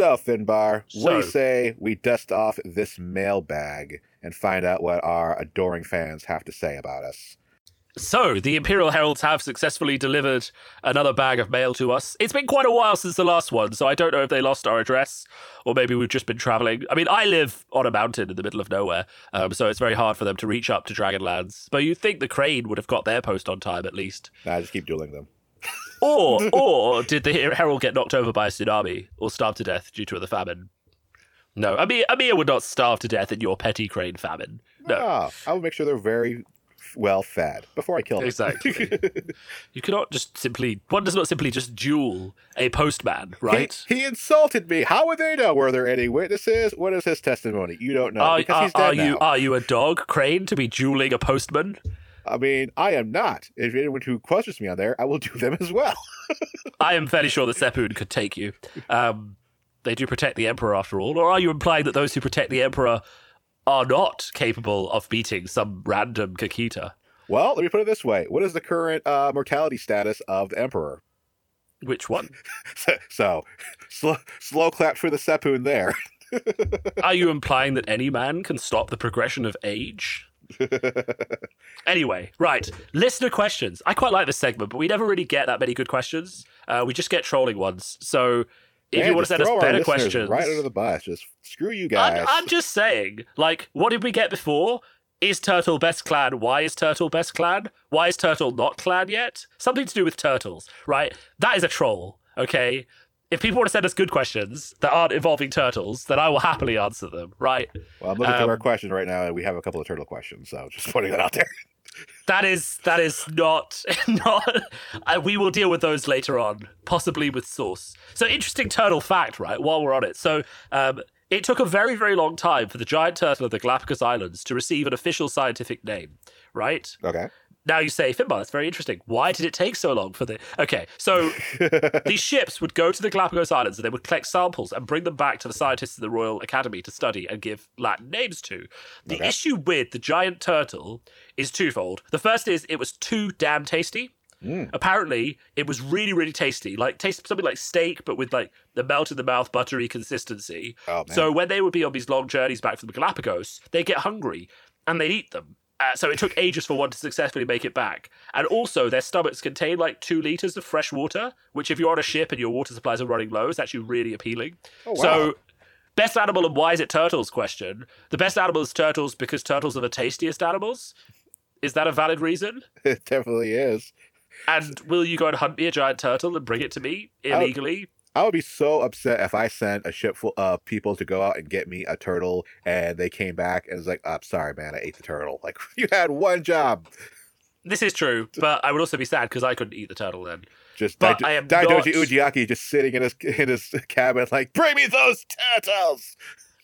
So, Finbar, what do you say we dust off this mailbag and find out what our adoring fans have to say about us? So, the Imperial Heralds have successfully delivered another bag of mail to us. It's been quite a while since the last one, so I don't know if they lost our address or maybe we've just been traveling. I mean, I live on a mountain in the middle of nowhere, um, so it's very hard for them to reach up to Dragonlands. But you'd think the Crane would have got their post on time at least. Nah, just keep dueling them. Or, or did the Herald get knocked over by a tsunami or starved to death due to the famine? No, Amir, Amir would not starve to death in your petty crane famine. No. Ah, I will make sure they're very well fed before I kill them. Exactly. You cannot just simply one does not simply just duel a postman, right? He, he insulted me. How would they know? Were there any witnesses? What is his testimony? You don't know are because are, he's dead are now. you are you a dog crane to be dueling a postman? I mean, I am not. If anyone who questions me on there, I will do them as well. I am fairly sure that Seppun could take you. Um, they do protect the emperor after all, or are you implying that those who protect the emperor are not capable of beating some random Kakita? Well, let me put it this way: What is the current uh, mortality status of the emperor? Which one? So, so slow, slow clap for the Seppun there. Are you implying that any man can stop the progression of age? Anyway, right. Listener questions. I quite like this segment, but we never really get that many good questions. Uh, we just get trolling ones. So if Man, you want to send us better questions, right under the bus. Just screw you guys. I'm, I'm just saying, like, what did we get before? Is Turtle best clan? Why is Turtle best clan? Why is Turtle not clan yet? Something to do with turtles, right? That is a troll, okay? If people want to send us good questions that aren't involving turtles, then I will happily answer them, right? well, I'm looking um, our questions right now, and we have a couple of turtle questions. So just putting that out there. That is that is not not. Uh, we will deal with those later on, possibly with source. So interesting turtle fact, right? While we're on it, so um, it took a very very long time for the giant turtle of the Galapagos Islands to receive an official scientific name, right? Okay. Now you say, Finbar, that's very interesting. Why did it take so long for the? Okay, so these ships would go to the Galapagos Islands and they would collect samples and bring them back to the scientists of the Royal Academy to study and give Latin names to. The Okay. issue with the giant turtle is twofold. The first is it was too damn tasty. Mm. Apparently, it was really, really tasty. Like taste something like steak, but with like the melt in the mouth, buttery consistency. Oh. So when they would be on these long journeys back from the Galapagos, they get hungry and they'd eat them. Uh, so it took ages for one to successfully make it back. And also, their stomachs contain like two liters of fresh water, which, if you're on a ship and your water supplies are running low, is actually really appealing. Oh, wow. So, best animal and why is it turtles? Question. The best animal is turtles because turtles are the tastiest animals. Is that a valid reason? it definitely is. And will you go and hunt me a giant turtle and bring it to me illegally? I would be so upset if I sent a ship full of people to go out and get me a turtle, and they came back and was like, "I'm sorry, man, I ate the turtle." Like you had one job. This is true, but I would also be sad because I couldn't eat the turtle then. Just But Dai- I am Daidoji not- Ujiaki just sitting in his in his cabin, like, "Bring me those turtles."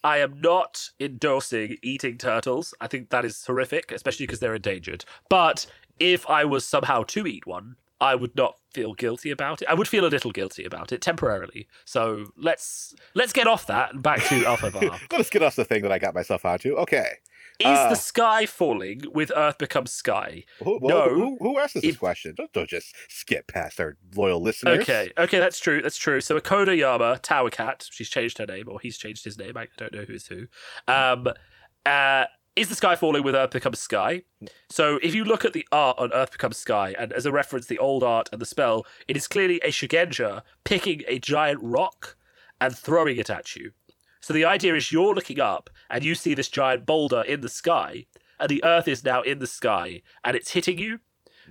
I am not endorsing eating turtles. I think that is horrific, especially because they're endangered. But if I was somehow to eat one, I would not feel guilty about it. I would feel a little guilty about it temporarily. So let's let's get off that and back to Alpha Bar. Let us get off the thing that I got myself onto. Okay. Is Uh, the sky falling with Earth becomes sky? Who, well, No. who, who asked us this If- question? Don't, don't just skip past our loyal listeners. Okay, okay, that's true. That's true. So Akoda Yama, Tower Cat, she's changed her name, or he's changed his name. I don't know who's who. Um, uh, is the sky falling with Earth becomes sky? So if you look at the art on Earth becomes sky, and as a reference, the old art and the spell, it is clearly a Shugenja picking a giant rock and throwing it at you. So the idea is you're looking up and you see this giant boulder in the sky, and the Earth is now in the sky and it's hitting you.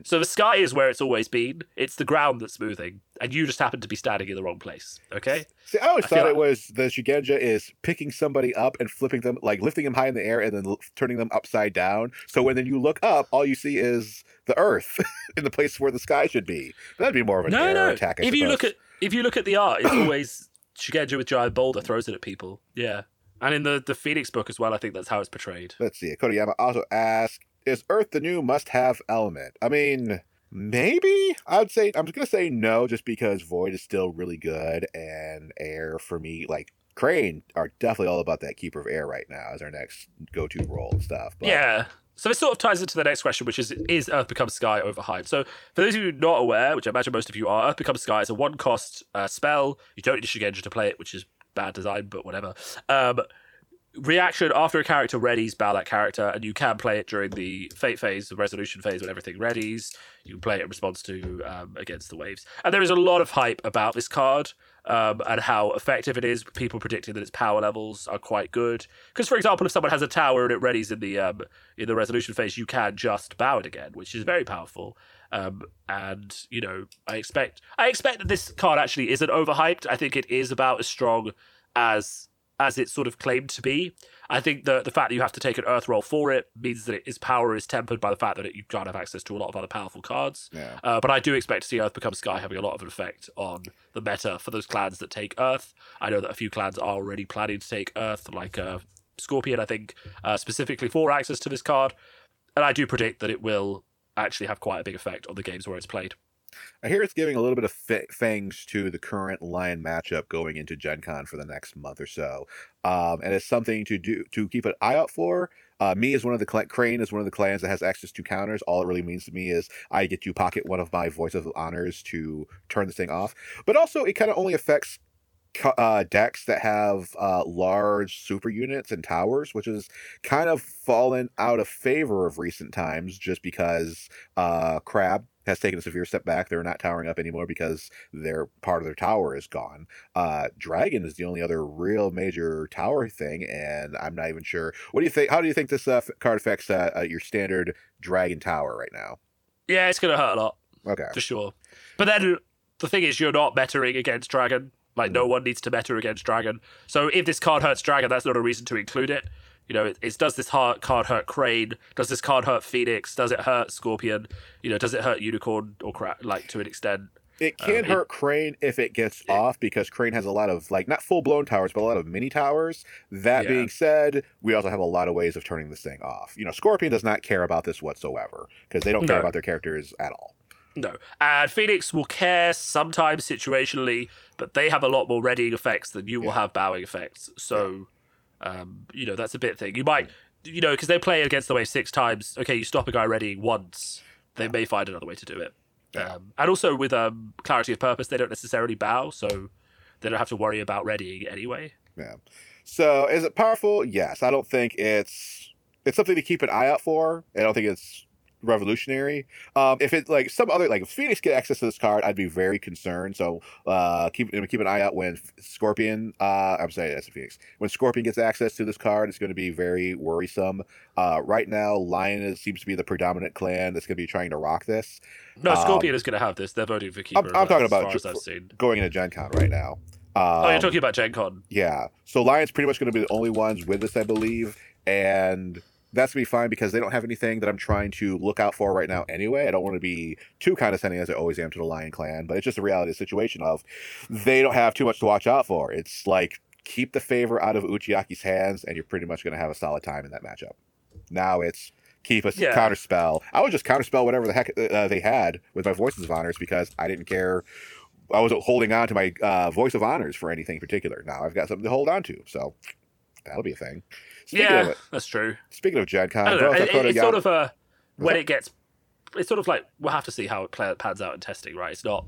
So the sky is where it's always been. It's the ground that's moving, and you just happen to be standing in the wrong place. Okay. See, I always I thought it like- was the Shugenja is picking somebody up and flipping them, like lifting them high in the air and then l- turning them upside down. So when then you look up, all you see is the Earth in the place where the sky should be. That'd be more of an No, no. attack. I if you look at if you look at the art, it's always Shugenja with giant boulder throws it at people. Yeah. And in the the Phoenix book as well, I think that's how it's portrayed. Let's see. Kodayama also asked, "Is Earth the new must-have element?" I mean, maybe. I'd say I'm gonna say no, just because Void is still really good, and Air for me, like Crane, are definitely all about that Keeper of Air right now as our next go-to role and stuff. But Yeah. So this sort of ties into the next question, which is Is Earth Becomes Sky overhyped? So, for those of you not aware, which I imagine most of you are, Earth Becomes Sky is a one cost uh, spell. You don't need a Shugenja to play it, which is bad design, but whatever. Um, reaction after a character readies, bow that character, and you can play it during the fate phase, the resolution phase, when everything readies. You can play it in response to um, against the waves, and there is a lot of hype about this card um, and how effective it is. People predicting that its power levels are quite good. Because, for example, if someone has a tower and it readies in the um, in the resolution phase, you can just bow it again, which is very powerful. Um, and you know, I expect I expect that this card actually isn't overhyped. I think it is about as strong as as it's sort of claimed to be. I think the the fact that you have to take an Earth role for it means that it, its power is tempered by the fact that it, you can't have access to a lot of other powerful cards. Yeah. Uh, but I do expect to see Earth become Sky having a lot of an effect on the meta for those clans that take Earth. I know that a few clans are already planning to take Earth, like uh, Scorpion, I think, uh, specifically for access to this card. And I do predict that it will actually have quite a big effect on the games where it's played. I hear it's giving a little bit of fa- fangs to the current Lion matchup going into Gen Con for the next month or so, um, and it's something to do to keep an eye out for. Uh, me as one of the cl- Crane is one of the clans that has access to counters. All it really means to me is I get to pocket one of my Voice of Honors to turn this thing off. But also, it kind of only affects uh, decks that have uh, large super units and towers, which has kind of fallen out of favor of recent times just because uh, Crab has taken a severe step back. They're not towering up anymore because their part of their tower is gone. Uh, Dragon is the only other real major tower thing, and I'm not even sure. What do you think? How do you think this uh, card affects uh, uh, your standard Dragon tower right now? Yeah, it's going to hurt a lot. Okay. For sure. But then the thing is, you're not bettering against Dragon. Like, no one needs to better against Dragon. So if this card hurts Dragon, that's not a reason to include it. You know, it, it's does this hard card hurt Crane? Does this card hurt Phoenix? Does it hurt Scorpion? You know, does it hurt Unicorn or cra- like to an extent? It can Um, it- hurt Crane if it gets off because Crane has a lot of like not full blown towers, but a lot of mini towers. That Yeah. being said, we also have a lot of ways of turning this thing off. You know, Scorpion does not care about this whatsoever because they don't care No. about their characters at all. No. And Phoenix will care sometimes situationally, but they have a lot more readying effects than you will have bowing effects. So, um, you know, that's a bit thing. You might, you know, because they play against the wave six times. Okay, you stop a guy ready once, they may find another way to do it. Yeah. Um, and also with um, clarity of purpose, they don't necessarily bow, so they don't have to worry about readying anyway. Yeah. So is it powerful? Yes. I don't think it's it's something to keep an eye out for. I don't think it's revolutionary. Um, if it like some other like if Phoenix get access to this card, I'd be very concerned. So uh, keep keep an eye out when Scorpion. Uh, I'm sorry, that's Phoenix. When Scorpion gets access to this card, it's going to be very worrisome. Uh, right now, Lion is, seems to be the predominant clan that's going to be trying to rock this. No, Um, Scorpion is going to have this. They're voting for Keeper. I'm- I'm talking as about far as I've seen. Going into Gen Con right now. Um, Oh, you're talking about Gen Con. Yeah. So Lions pretty much going to be the only ones with this, I believe, and that's gonna be fine because they don't have anything that I'm trying to look out for right now. Anyway, I don't want to be too condescending as I always am to the Lion Clan, but it's just a reality of the situation of they don't have too much to watch out for. It's like keep the favor out of Ujiaki's hands, and you're pretty much going to have a solid time in that matchup. Now it's keep a Yeah. counter spell. I would just counterspell whatever the heck uh, they had with my voices of honors because I didn't care. I wasn't holding on to my uh, voice of honors for anything particular. Now I've got something to hold on to, so that'll be a thing. Speaking yeah, it, that's true. speaking of Gen Con, I know. It- it's sort of a when that- it gets. It's sort of like we'll have to see how it pans out in testing, right? It's not.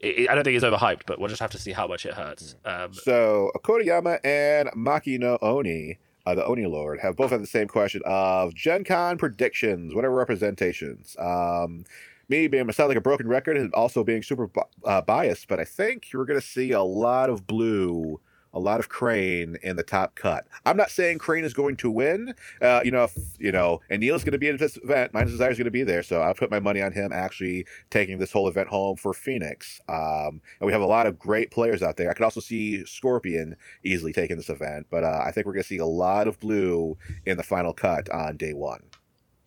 It, I don't think it's overhyped, but we'll just have to see how much it hurts. Um, So Akodayama and Maki no Oni, uh, the Oni Lord, have both had the same question of Gen Con predictions. What are representations? Um, me being sound like a broken record and also being super uh, biased, but I think you're going to see a lot of blue, a lot of Crane in the top cut. I'm not saying Crane is going to win. Uh, you know, if, you know, and Neil's going to be at this event. Minus Desire is going to be there, so I'll put my money on him actually taking this whole event home for Phoenix. Um, and we have a lot of great players out there. I could also see Scorpion easily taking this event, but uh, I think we're going to see a lot of blue in the final cut on day one.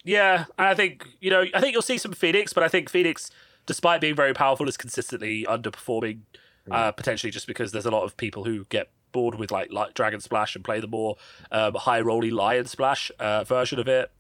yeah, I think you know, I think you'll see some Phoenix, but I think Phoenix, despite being very powerful, is consistently underperforming. Uh, potentially just because there's a lot of people who get bored with like, like Dragon Splash and play the more um, high rolly Lion Splash uh, version of it.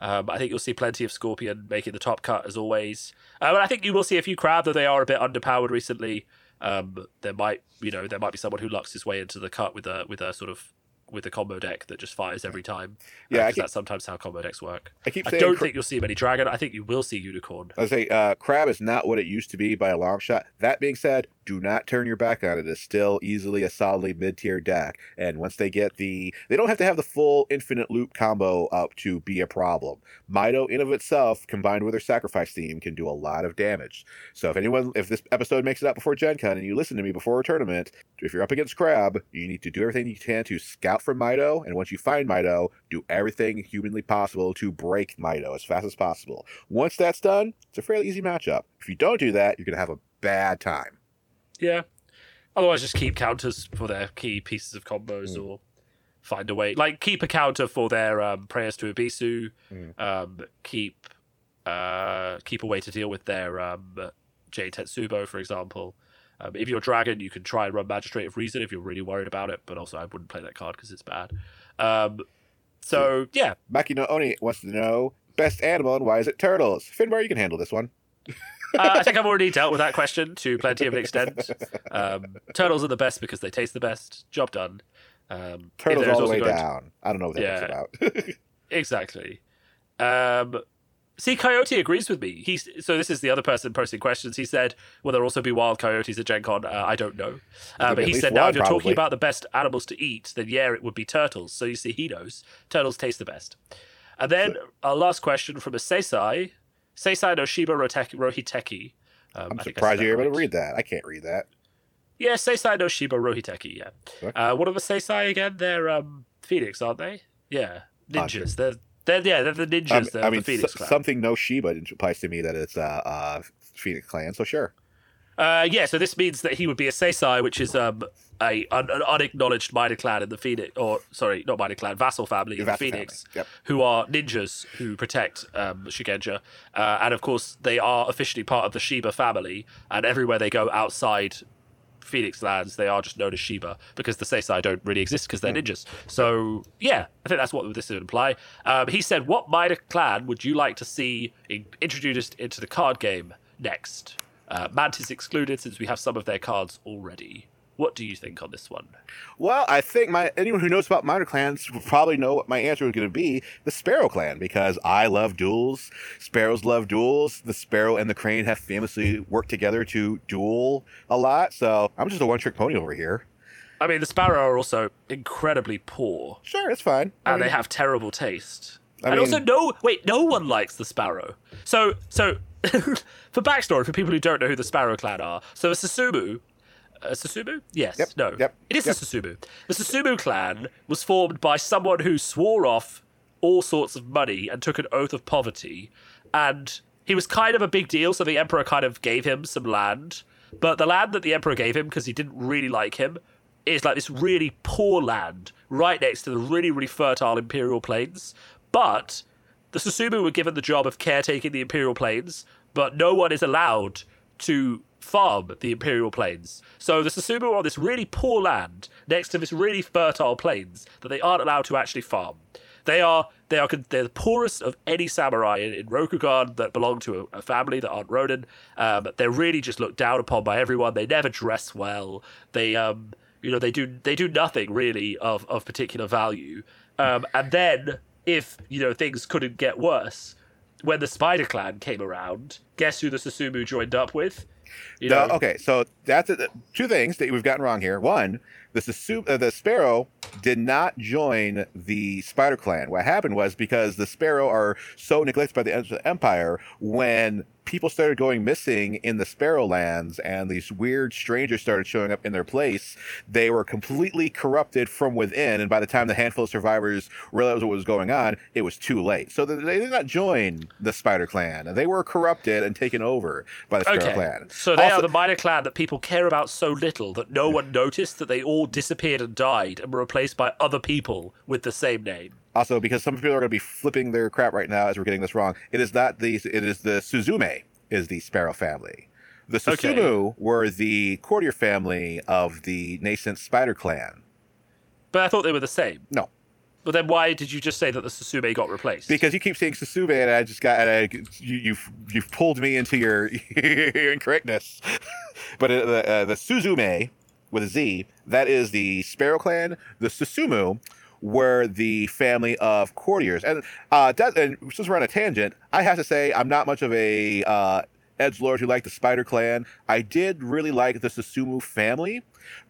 Um, I think you'll see plenty of Scorpion making the top cut as always. Uh, but I think you will see a few Crab, though they are a bit underpowered recently. Um, there might, you know, there might be someone who lucks his way into the cut with a with a sort of with a combo deck that just fires every time. Yeah, I because keep- that's sometimes how combo decks work. I keep I don't Cra- think you'll see many Dragon. I think you will see Unicorn. I say uh, Crab is not what it used to be by a long shot. That being said, do not turn your back on it. It's still easily a solidly mid tier deck. And once they get the, they don't have to have the full infinite loop combo up to be a problem. Mido, in of itself, combined with their sacrifice theme, can do a lot of damage. So if anyone, if this episode makes it out before Gen Con and you listen to me before a tournament, if you're up against Crab, you need to do everything you can to scout for Mido. And once you find Mido, do everything humanly possible to break Mido as fast as possible. Once that's done, it's a fairly easy matchup. If you don't do that, you're going to have a bad time. Yeah. Otherwise, just keep counters for their key pieces of combos Mm. or find a way. Like, keep a counter for their um, prayers to Ebisu. Mm. Um, keep uh, keep a way to deal with their um, J Tetsubo, for example. Um, if you're Dragon, you can try and run Magistrate of Reason if you're really worried about it, but also I wouldn't play that card because it's bad. Um, so, yeah. Makino Oni wants to know best animal and why is it turtles? Finbar, you can handle this one. Uh, I think I've already dealt with that question to plenty of an extent. Um, turtles are the best because they taste the best. Job done. Um, Turtles all the way going to- down. I don't know what that Yeah. about. Exactly. Um, see, Coyote agrees with me. He's so. This is the other person posting questions. He said, "Will there also be wild coyotes at Gen Con?" Uh, I don't know, uh, but he said, "Now, if you're probably." talking about the best animals to eat, then yeah, it would be turtles." So you see, he knows turtles taste the best. And then our last question from a Seisai, Seisai no Shiba Rohiteki. Um, I'm I I surprised you're able to read that. I can't read that. Yeah, Seisai no Shiba Rohiteki. Yeah. Okay. Uh, what are the Seisai again? They're um, Phoenix, aren't they? Yeah, Ah, ninjas. They're they're yeah, they're the ninjas. Um, they're I mean, the Phoenix so- something no Shiba implies to me that it's uh, uh, Phoenix Clan, so sure. Uh, yeah, so this means that he would be a Seisai, which is um a un- an unacknowledged minor clan in the Phoenix, or sorry, not minor clan, vassal family in the Phoenix. Yep. who are ninjas who protect um, Shugenja, uh, and of course they are officially part of the Shiba family, and everywhere they go outside Phoenix lands, they are just known as Shiba because the Seisai don't really exist because they're ninjas. So yeah, I think that's what this would imply. Um, he said, "What minor clan would you like to see in- introduced into the card game next?" Uh, Mantis excluded since we have some of their cards already. What do you think on this one? Well, I think my anyone who knows about minor clans will probably know what my answer is going to be: the Sparrow clan, because I love duels. Sparrows love duels. The Sparrow and the Crane have famously worked together to duel a lot. So I'm just a one-trick pony over here. I mean, the Sparrow are also incredibly poor, Sure, it's fine. I and mean, they have terrible taste. I and mean- also, no wait, no one likes the Sparrow. So, so for backstory, for people who don't know who the Sparrow clan are, so a Susumu. A Susumu? Yes. Yep, No. yep, It is yep. the Susumu. The Susumu clan was formed by someone who swore off all sorts of money and took an oath of poverty. And he was kind of a big deal, so the Emperor kind of gave him some land. But the land that the Emperor gave him, because he didn't really like him, is like this really poor land right next to the really, really fertile Imperial Plains. But the Susumu were given the job of caretaking the Imperial Plains, but no one is allowed to farm the Imperial Plains. So the Susumu are on this really poor land next to this really fertile plains that they aren't allowed to actually farm. They are they are they're the poorest of any samurai in, in Rokugan that belong to a, a family that aren't Ronin. Um, they're really just looked down upon by everyone. They never dress well. They um you know they do they do nothing really of of particular value. Um, and then if you know things couldn't get worse, when the Spider Clan came around, guess who the Susumu joined up with? You No, know, okay, so that's uh, two things that we've gotten wrong here. One, the Susu- uh, the Sparrow did not join the Spider Clan. What happened was because the Sparrow are so neglected by the Empire, when people started going missing in the Sparrow lands and these weird strangers started showing up in their place, they were completely corrupted from within. And by the time the handful of survivors realized what was going on, it was too late. So they they did not join the Spider Clan. They were corrupted and taken over by the Sparrow Okay, Clan. so they Also- are the minor clan that people care about so little that no one noticed that they all disappeared and died and were replaced by other people with the same name. Also, because some people are going to be flipping their crap right now as we're getting this wrong, it is not the it is the Suzume is the Sparrow family. The Okay. Were the courtier family of the nascent Spider Clan. But I thought they were the same. No, But then why did you just say that the Susume got replaced? because you keep saying Susume, and I just got and I, you, you've you've pulled me into your, your incorrectness. but uh, the uh, the Suzume with a Z that is the Sparrow Clan. The Susumu were the family of courtiers, and uh, that, and since we're on a tangent, I have to say I'm not much of a uh, edge lord who like the Spider Clan, I did really like the Susumu family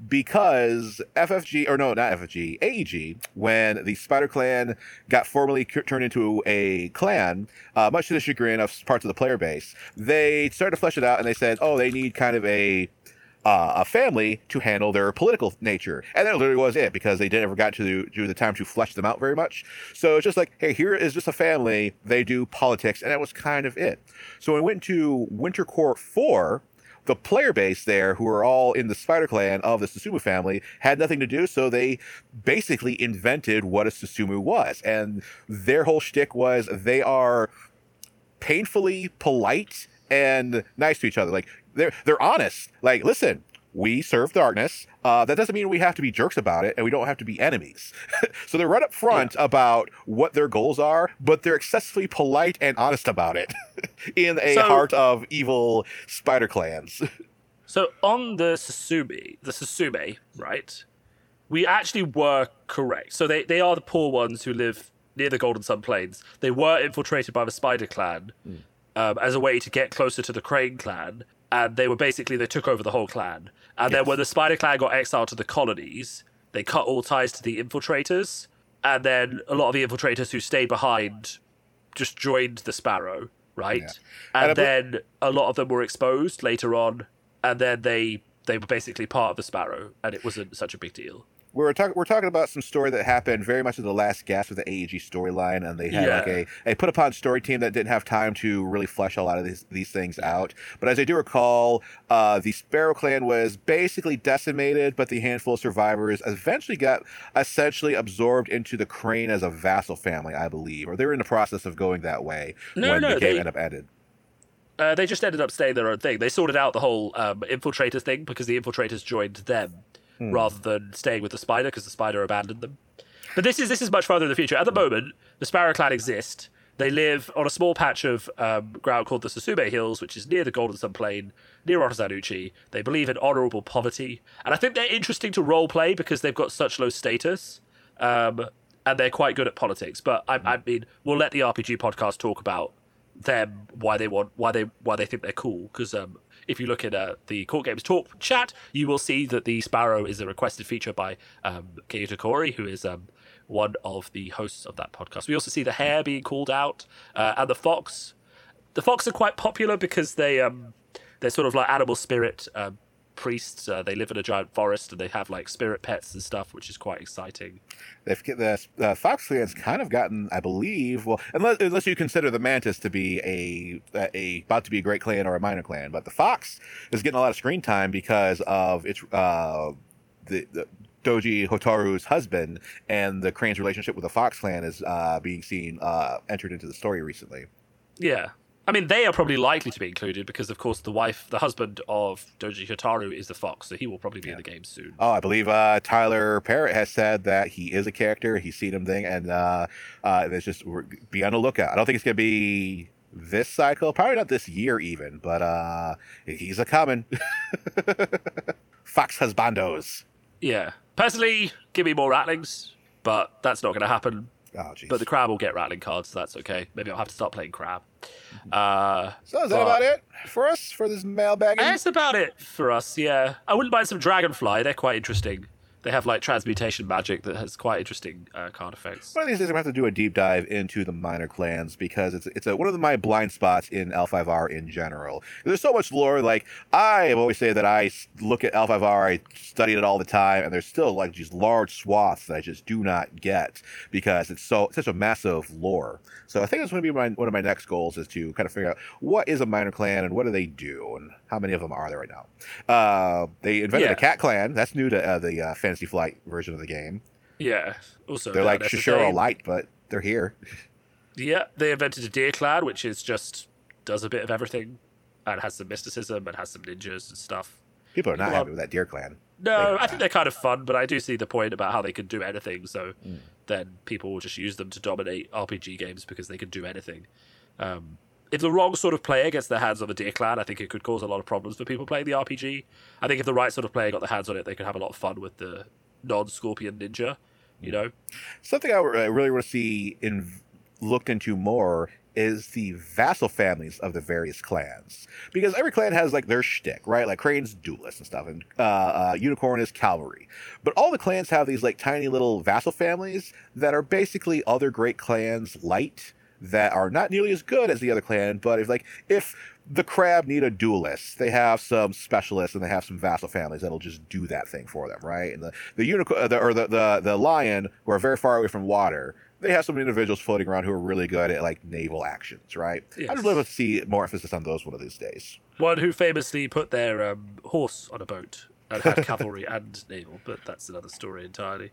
because FFG or no, not FFG, AEG, when the Spider Clan got formally turned into a clan, uh, much to the chagrin of parts of the player base, they started to flesh it out and they said, oh, they need kind of a uh, a family to handle their political nature. And that literally was it because they never got to do the time to flesh them out very much. So it's just like, hey, here is just a family. They do politics, and that was kind of it. So when we went to Winter Court 4, the player base there, who are all in the Spider Clan of the Susumu family, had nothing to do, so they basically invented what a Susumu was. And their whole shtick was they are painfully polite and nice to each other. Like they're they're honest. Like, listen, we serve darkness. Uh, that doesn't mean we have to be jerks about it, and we don't have to be enemies. so they're right up front yeah. about what their goals are, but they're excessively polite and honest about it in a so, heart of evil spider clans. so on the Susume, the Susume, right? We actually were correct. So they, they are the poor ones who live near the Golden Sun Plains. They were infiltrated by the Spider Clan mm. um, as a way to get closer to the Crane Clan and they were basically they took over the whole clan. And yes. then when the Spider Clan got exiled to the colonies, they cut all ties to the infiltrators, and then a lot of the infiltrators who stayed behind just joined the Sparrow, right? Yeah. And, and then a lot of them were exposed later on, and then they they were basically part of the Sparrow, and it wasn't such a big deal we're talking we're talking about some story that happened very much in the last gasp of the AEG storyline, and they had yeah. like a, a put upon story team that didn't have time to really flesh a lot of these these things out. But as I do recall, uh, the Sparrow clan was basically decimated, but the handful of survivors eventually got essentially absorbed into the Crane as a vassal family, I believe, or they were in the process of going that way no, when no, the game they... ended up ended. Uh, they just ended up staying their own thing. They sorted out the whole um, infiltrators thing because the infiltrators joined them hmm. rather than staying with the spider because the spider abandoned them. But this is this is much further in the future. At the moment, the Sparrow Clan exist. They live on a small patch of um, ground called the Susume Hills, which is near the Golden Sun Plain, near Otosan Uchi. They believe in honorable poverty, and I think they're interesting to role play because they've got such low status, um, and they're quite good at politics. But I, I mean, we'll let the RPG podcast talk about them, why they want, why they, why they think they're cool, because um, if you look at uh, the Court Games Talk chat, you will see that the Sparrow is a requested feature by um, Kori, who is um, one of the hosts of that podcast. We also see the hare being called out, uh, and the fox. The fox are quite popular because they um, they're sort of like animal spirit um, priests. Uh, they live in a giant forest and they have like spirit pets and stuff, which is quite exciting. They've the uh, Fox Clan's kind of gotten, I believe, well, unless unless you consider the Mantis to be a a about to be a great clan or a minor clan, but the Fox is getting a lot of screen time because of its uh, the, the Doji Hotaru's husband and the Crane's relationship with the Fox Clan is uh, being seen uh, entered into the story recently. Yeah, I mean, they are probably likely to be included because, of course, the wife, the husband of Doji Hotaru is the fox, so he will probably be yeah. in the game soon. Oh, I believe uh, Tyler Parrott has said that he is a character. He's seen him thing, and uh, uh, there's just be on the lookout. I don't think it's gonna be this cycle, probably not this year even, but uh, he's a coming. fox husbandos. Yeah, personally, give me more rattlings, but that's not going to happen Oh, but the crab will get rattling cards, so that's okay. Maybe I'll have to start playing crab. Mm-hmm. Uh, so is that about it for us for this mailbag? That's about it for us. Yeah, I wouldn't mind some dragonfly. They're quite interesting they have like transmutation magic that has quite interesting uh, card effects. One of these days, I'm going to have to do a deep dive into the minor clans because it's it's a, one of my blind spots in L5R in general. There's so much lore. Like I always say that I look at L5R, I study it all the time, and there's still like these large swaths that I just do not get because it's so such a massive lore. So I think that's going to be my, one of my next goals is to kind of figure out what is a minor clan and what do they do and how many of them are there right now. Uh, they invented yeah. a cat clan. That's new to uh, the uh, Fantasy Flight version of the game. Yeah. Also, they're like Shishiro Light, but they're here. Yeah, they invented a deer clan, which is just does a bit of everything and has some mysticism and has some ninjas and stuff. People are not happy with that deer clan. No, I think they're kind of fun, but I do see the point about how they can do anything. So mm. then people will just use them to dominate RPG games because they can do anything. Um, if the wrong sort of player gets their hands on the Deer Clan, I think it could cause a lot of problems for people playing the RPG. I think if the right sort of player got their hands on it, they could have a lot of fun with the non-Scorpion Ninja. You know, something I really want to see in looked into more is the vassal families of the various clans. Because every clan has like their shtick, right? Like Crane's duelist and stuff, and uh, uh, Unicorn is cavalry. But all the clans have these like tiny little vassal families that are basically other great clans light that are not nearly as good as the other clan. But if like if the crab need a duelist, they have some specialists and they have some vassal families that'll just do that thing for them, right? And the the unicorn the, or the, the the lion who are very far away from water they have some individuals floating around who are really good at like naval actions, right? Yes. I'd love to see more emphasis on those one of these days. One who famously put their um, horse on a boat and had cavalry and naval, but that's another story entirely.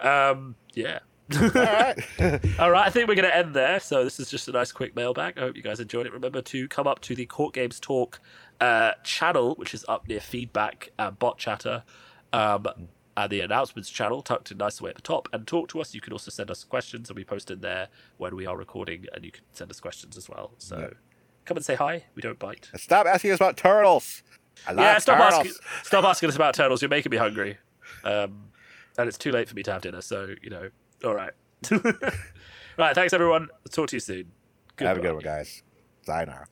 Um, yeah. All right. All right, I think we're going to end there. So this is just a nice quick mailbag. I hope you guys enjoyed it. Remember to come up to the Court Games Talk uh, channel, which is up near feedback and bot chatter. Um, and the announcements channel tucked in nice away at the top and talk to us. You can also send us questions and we post in there when we are recording and you can send us questions as well. So Yeah. come and say hi. We don't bite. Stop asking us about turtles. I love yeah, stop turtles. asking, stop asking us about turtles. You're making me hungry. Um, and it's too late for me to have dinner. So, you know, all right. right. Thanks, everyone. talk to you soon. Have a good one, guys. Sayonara.